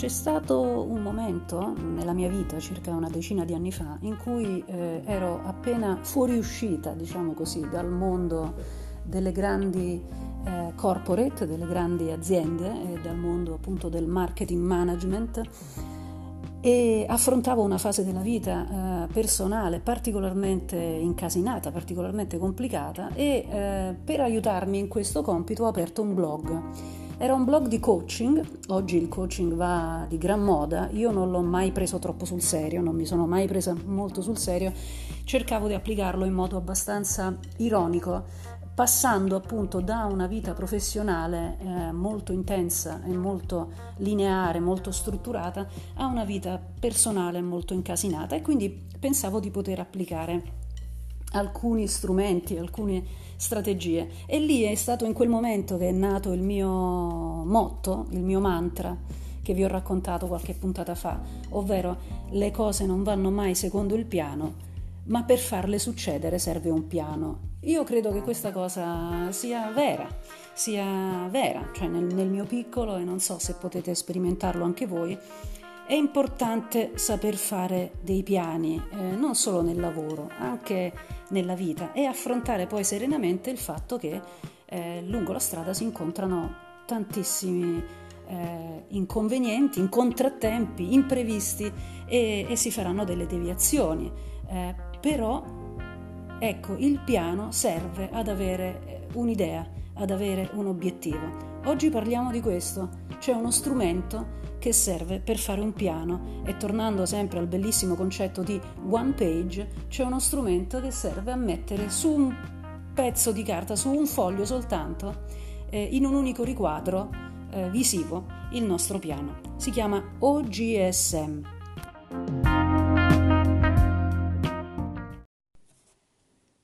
C'è stato un momento nella mia vita, circa una decina di anni fa, in cui eh, ero appena fuoriuscita, diciamo così, dal mondo delle grandi eh, corporate, delle grandi aziende e dal mondo appunto del marketing management e affrontavo una fase della vita eh, personale particolarmente incasinata, particolarmente complicata e eh, per aiutarmi in questo compito ho aperto un blog. Era un blog di coaching, oggi il coaching va di gran moda, io non l'ho mai preso troppo sul serio, non mi sono mai presa molto sul serio, cercavo di applicarlo in modo abbastanza ironico passando appunto da una vita professionale eh, molto intensa e molto lineare, molto strutturata, a una vita personale molto incasinata e quindi pensavo di poter applicare alcuni strumenti, alcune strategie e lì è stato in quel momento che è nato il mio motto, il mio mantra che vi ho raccontato qualche puntata fa, ovvero le cose non vanno mai secondo il piano, ma per farle succedere serve un piano. Io credo che questa cosa sia vera, sia vera, cioè nel, nel mio piccolo, e non so se potete sperimentarlo anche voi, è importante saper fare dei piani, eh, non solo nel lavoro, anche nella vita e affrontare poi serenamente il fatto che eh, lungo la strada si incontrano tantissimi eh, inconvenienti, contrattempi, imprevisti e, e, si faranno delle deviazioni. Eh, però ecco, il piano serve ad avere eh, un'idea, ad avere un obiettivo. Oggi parliamo di questo, c'è uno strumento che serve per fare un piano e tornando sempre al bellissimo concetto di one page, c'è uno strumento che serve a mettere su un pezzo di carta, su un foglio soltanto, eh, in un unico riquadro eh, visivo, il nostro piano. Si chiama OGSM.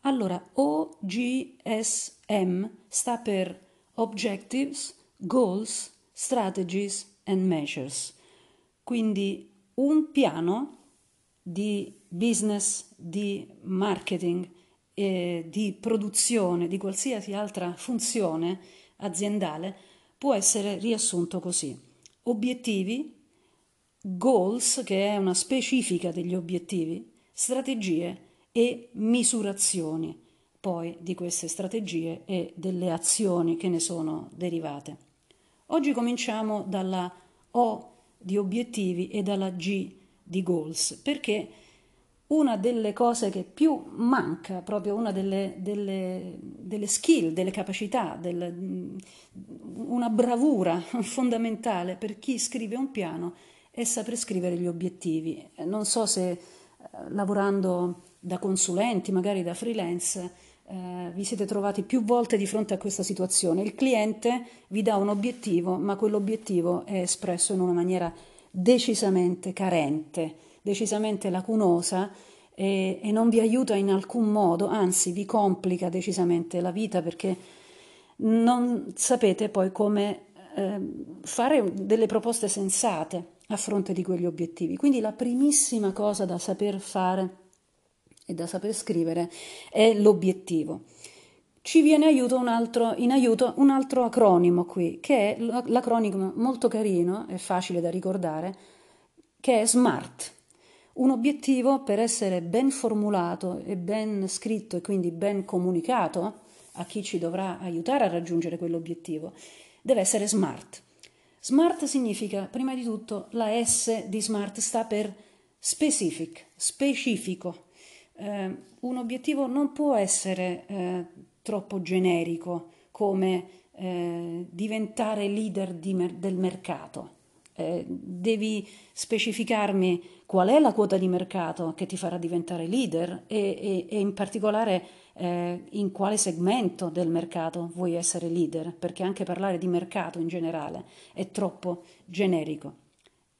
Allora, OGSM sta per Objectives, Goals, Strategies and Measures. Quindi un piano di business, di marketing, eh, di produzione, di qualsiasi altra funzione aziendale può essere riassunto così. Obiettivi, goals, che è una specifica degli obiettivi, strategie e misurazioni poi di queste strategie e delle azioni che ne sono derivate. Oggi cominciamo dalla O di obiettivi e dalla G di goals, perché una delle cose che più manca, proprio una delle, delle, delle skill, delle capacità, del, una bravura fondamentale per chi scrive un piano è saper scrivere gli obiettivi. Non so se eh, lavorando da consulenti, magari da freelance, eh, vi siete trovati più volte di fronte a questa situazione. Il cliente vi dà un obiettivo, ma quell'obiettivo è espresso in una maniera decisamente carente, decisamente lacunosa e, e non vi aiuta in alcun modo, anzi vi complica decisamente la vita perché non sapete poi come eh, fare delle proposte sensate a fronte di quegli obiettivi. Quindi la primissima cosa da saper fare e da saper scrivere è l'obiettivo. Ci viene aiuto altro, in aiuto un altro acronimo qui, che è l'acronimo molto carino e facile da ricordare, che è SMART. Un obiettivo per essere ben formulato e ben scritto e quindi ben comunicato a chi ci dovrà aiutare a raggiungere quell'obiettivo deve essere SMART. SMART significa, prima di tutto, la S di SMART sta per specific, specifico eh, un obiettivo non può essere eh, troppo generico come eh, diventare leader di mer- del mercato. Eh, devi specificarmi qual è la quota di mercato che ti farà diventare leader e, e, e in particolare eh, in quale segmento del mercato vuoi essere leader, perché anche parlare di mercato in generale è troppo generico.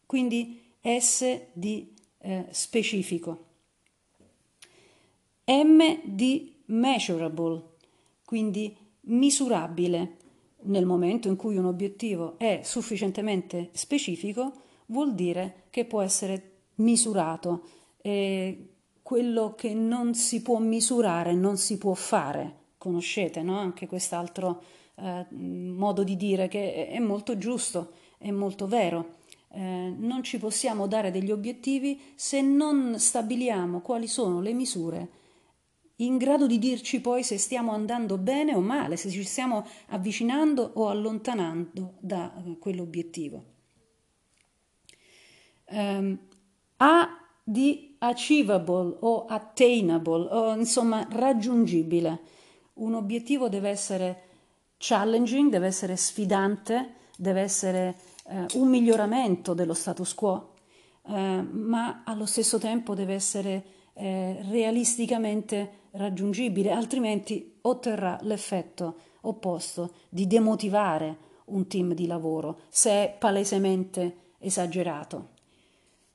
Quindi S di eh, specifico. M di measurable, quindi misurabile. Nel momento in cui un obiettivo è sufficientemente specifico, vuol dire che può essere misurato. E quello che non si può misurare non si può fare. Conoscete no? anche quest'altro eh, modo di dire che è molto giusto, è molto vero. eh, non ci possiamo dare degli obiettivi se non stabiliamo quali sono le misure in grado di dirci poi se stiamo andando bene o male, se ci stiamo avvicinando o allontanando da eh, quell'obiettivo. Um, A di achievable o attainable, o insomma raggiungibile. Un obiettivo deve essere challenging, deve essere sfidante, deve essere eh, un miglioramento dello status quo, eh, ma allo stesso tempo deve essere eh, realisticamente raggiungibile, altrimenti otterrà l'effetto opposto di demotivare un team di lavoro se è palesemente esagerato.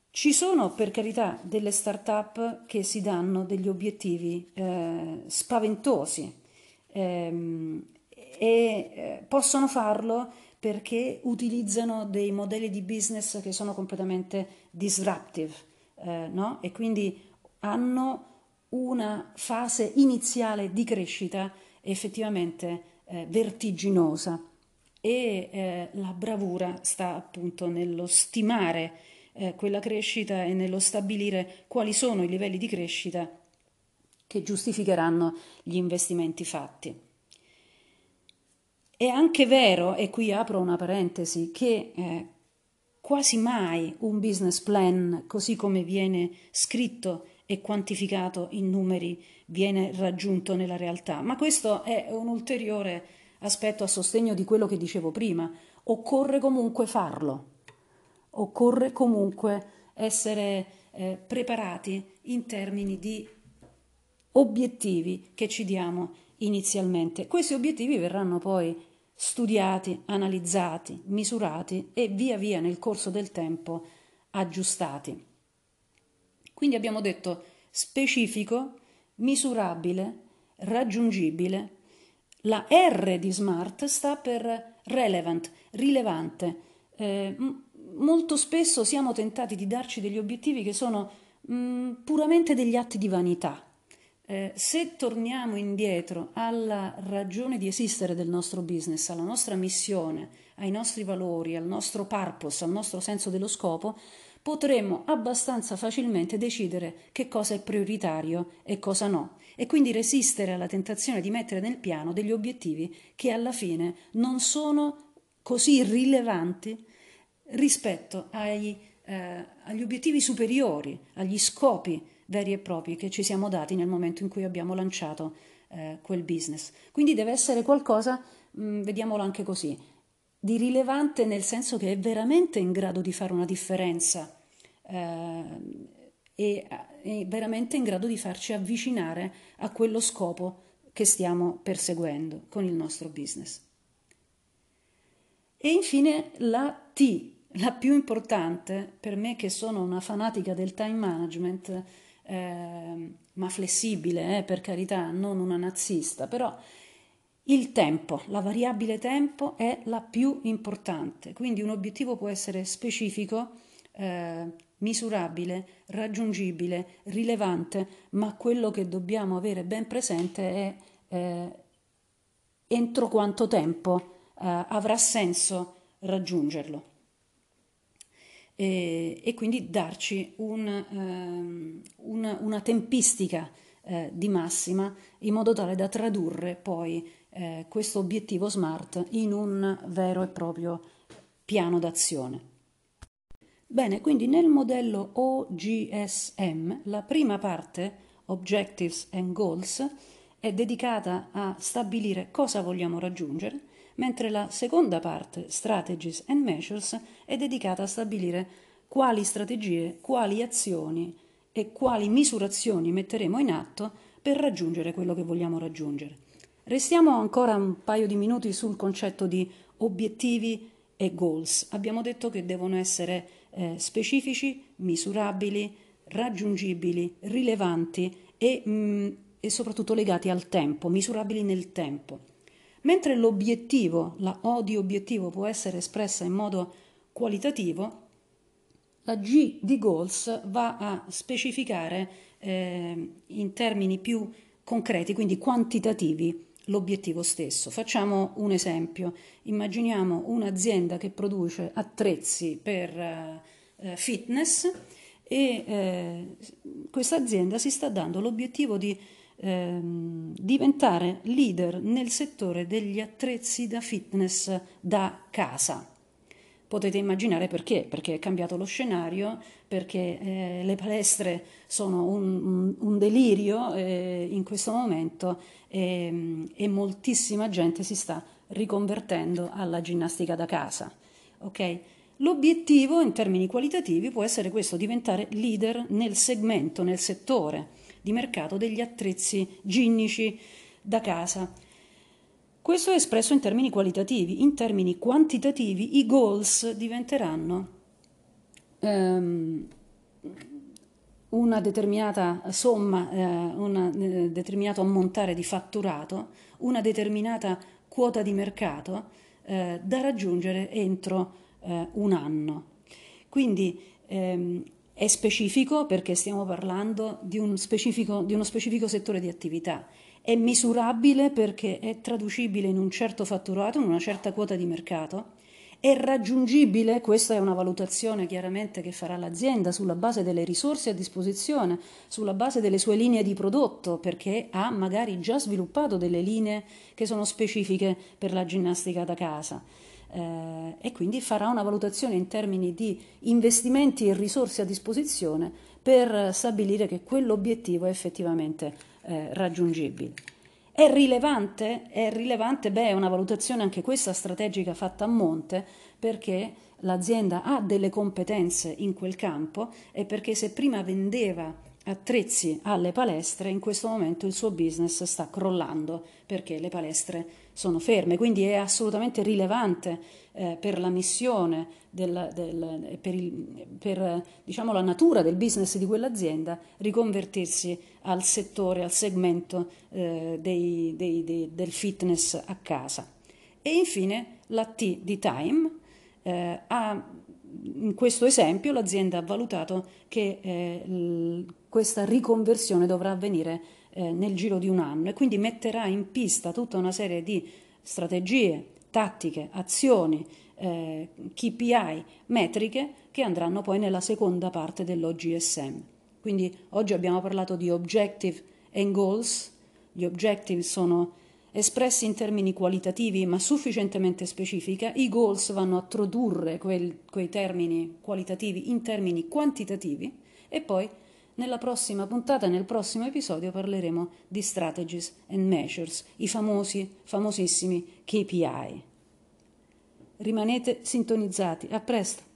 Ci sono per carità delle start-up che si danno degli obiettivi eh, spaventosi ehm, e eh, possono farlo perché utilizzano dei modelli di business che sono completamente disruptive eh, no? e quindi hanno una fase iniziale di crescita effettivamente eh, vertiginosa e eh, la bravura sta appunto nello stimare eh, quella crescita e nello stabilire quali sono i livelli di crescita che giustificheranno gli investimenti fatti. È anche vero, e qui apro una parentesi, che eh, quasi mai un business plan, così come viene scritto e quantificato in numeri, viene raggiunto nella realtà. Ma questo è un ulteriore aspetto a sostegno di quello che dicevo prima. Occorre comunque farlo occorre comunque essere eh, preparati in termini di obiettivi che ci diamo inizialmente. Questi obiettivi verranno poi studiati, analizzati, misurati e via via nel corso del tempo aggiustati. Quindi abbiamo detto specifico, misurabile, raggiungibile. La R di SMART sta per relevant, rilevante, eh, molto spesso siamo tentati di darci degli obiettivi che sono mh, mm, puramente degli atti di vanità. Eh, se torniamo indietro alla ragione di esistere del nostro business, alla nostra missione, ai nostri valori, al nostro purpose, al nostro senso dello scopo, potremo abbastanza facilmente decidere che cosa è prioritario e cosa no, e quindi resistere alla tentazione di mettere nel piano degli obiettivi che alla fine non sono così rilevanti rispetto ai, eh, agli obiettivi superiori, agli scopi veri e propri che ci siamo dati nel momento in cui abbiamo lanciato eh, quel business. Quindi deve essere qualcosa, mh, mm, vediamolo anche così, di rilevante nel senso che è veramente in grado di fare una differenza eh, e è veramente in grado di farci avvicinare a quello scopo che stiamo perseguendo con il nostro business. E infine la T la più importante per me che sono una fanatica del time management, eh, ma flessibile, eh, per carità, non una nazista, però il tempo, la variabile tempo è la più importante, quindi un obiettivo può essere specifico, eh, misurabile, raggiungibile, rilevante, ma quello che dobbiamo avere ben presente è eh, entro quanto tempo eh, avrà senso raggiungerlo e, e quindi darci un, um, una, una, tempistica eh, di massima in modo tale da tradurre poi eh, questo obiettivo smart in un vero e proprio piano d'azione. Bene, quindi nel modello OGSM la prima parte, Objectives and Goals, è dedicata a stabilire cosa vogliamo raggiungere, mentre la seconda parte, Strategies and Measures, è dedicata a stabilire quali strategie, quali azioni e quali misurazioni metteremo in atto per raggiungere quello che vogliamo raggiungere. Restiamo ancora un paio di minuti sul concetto di obiettivi e goals. Abbiamo detto che devono essere eh, specifici, misurabili, raggiungibili, rilevanti e, mh, mm, e soprattutto legati al tempo, misurabili nel tempo. Mentre l'obiettivo, la O di obiettivo può essere espressa in modo qualitativo, la G di goals va a specificare eh, in termini più concreti, quindi quantitativi, l'obiettivo stesso. Facciamo un esempio. Immaginiamo un'azienda che produce attrezzi per eh, fitness e eh, questa azienda si sta dando l'obiettivo di eh, diventare leader nel settore degli attrezzi da fitness da casa. Potete immaginare perché, perché è cambiato lo scenario, perché eh, le palestre sono un, un, delirio eh, in questo momento e, e, moltissima gente si sta riconvertendo alla ginnastica da casa. Okay? L'obiettivo in termini qualitativi può essere questo, diventare leader nel segmento, nel settore di mercato degli attrezzi ginnici da casa. Questo è espresso in termini qualitativi, in termini quantitativi i goals diventeranno um, una determinata somma, eh, un eh, determinato ammontare di fatturato, una determinata quota di mercato eh, da raggiungere entro eh, un anno. Quindi ehm, è specifico perché stiamo parlando di, un specifico, di uno specifico settore di attività è misurabile perché è traducibile in un certo fatturato, in una certa quota di mercato, è raggiungibile, questa è una valutazione chiaramente che farà l'azienda sulla base delle risorse a disposizione, sulla base delle sue linee di prodotto, perché ha magari già sviluppato delle linee che sono specifiche per la ginnastica da casa. Eh, e quindi farà una valutazione in termini di investimenti e risorse a disposizione per stabilire che quell'obiettivo è effettivamente eh, raggiungibili. È rilevante? È rilevante, beh, è una valutazione anche questa strategica fatta a monte perché l'azienda ha delle competenze in quel campo e perché se prima vendeva attrezzi alle palestre, in questo momento il suo business sta crollando perché le palestre sono ferme, quindi è assolutamente rilevante eh, per la missione, del, del, per, il, per diciamo, la natura del business di quell'azienda riconvertirsi al settore, al segmento eh, dei, dei, dei, del fitness a casa. E infine la T di Time eh, ha in questo esempio l'azienda ha valutato che eh, questa riconversione dovrà avvenire eh, nel giro di un anno e quindi metterà in pista tutta una serie di strategie, tattiche, azioni, eh, KPI, metriche che andranno poi nella seconda parte dell'OGSM. Quindi oggi abbiamo parlato di objective and goals. Gli objective sono espressi in termini qualitativi ma sufficientemente specifica, i goals vanno a tradurre quel, quei termini qualitativi in termini quantitativi e poi nella prossima puntata, nel prossimo episodio parleremo di strategies and measures, i famosi, famosissimi KPI. Rimanete sintonizzati, a presto!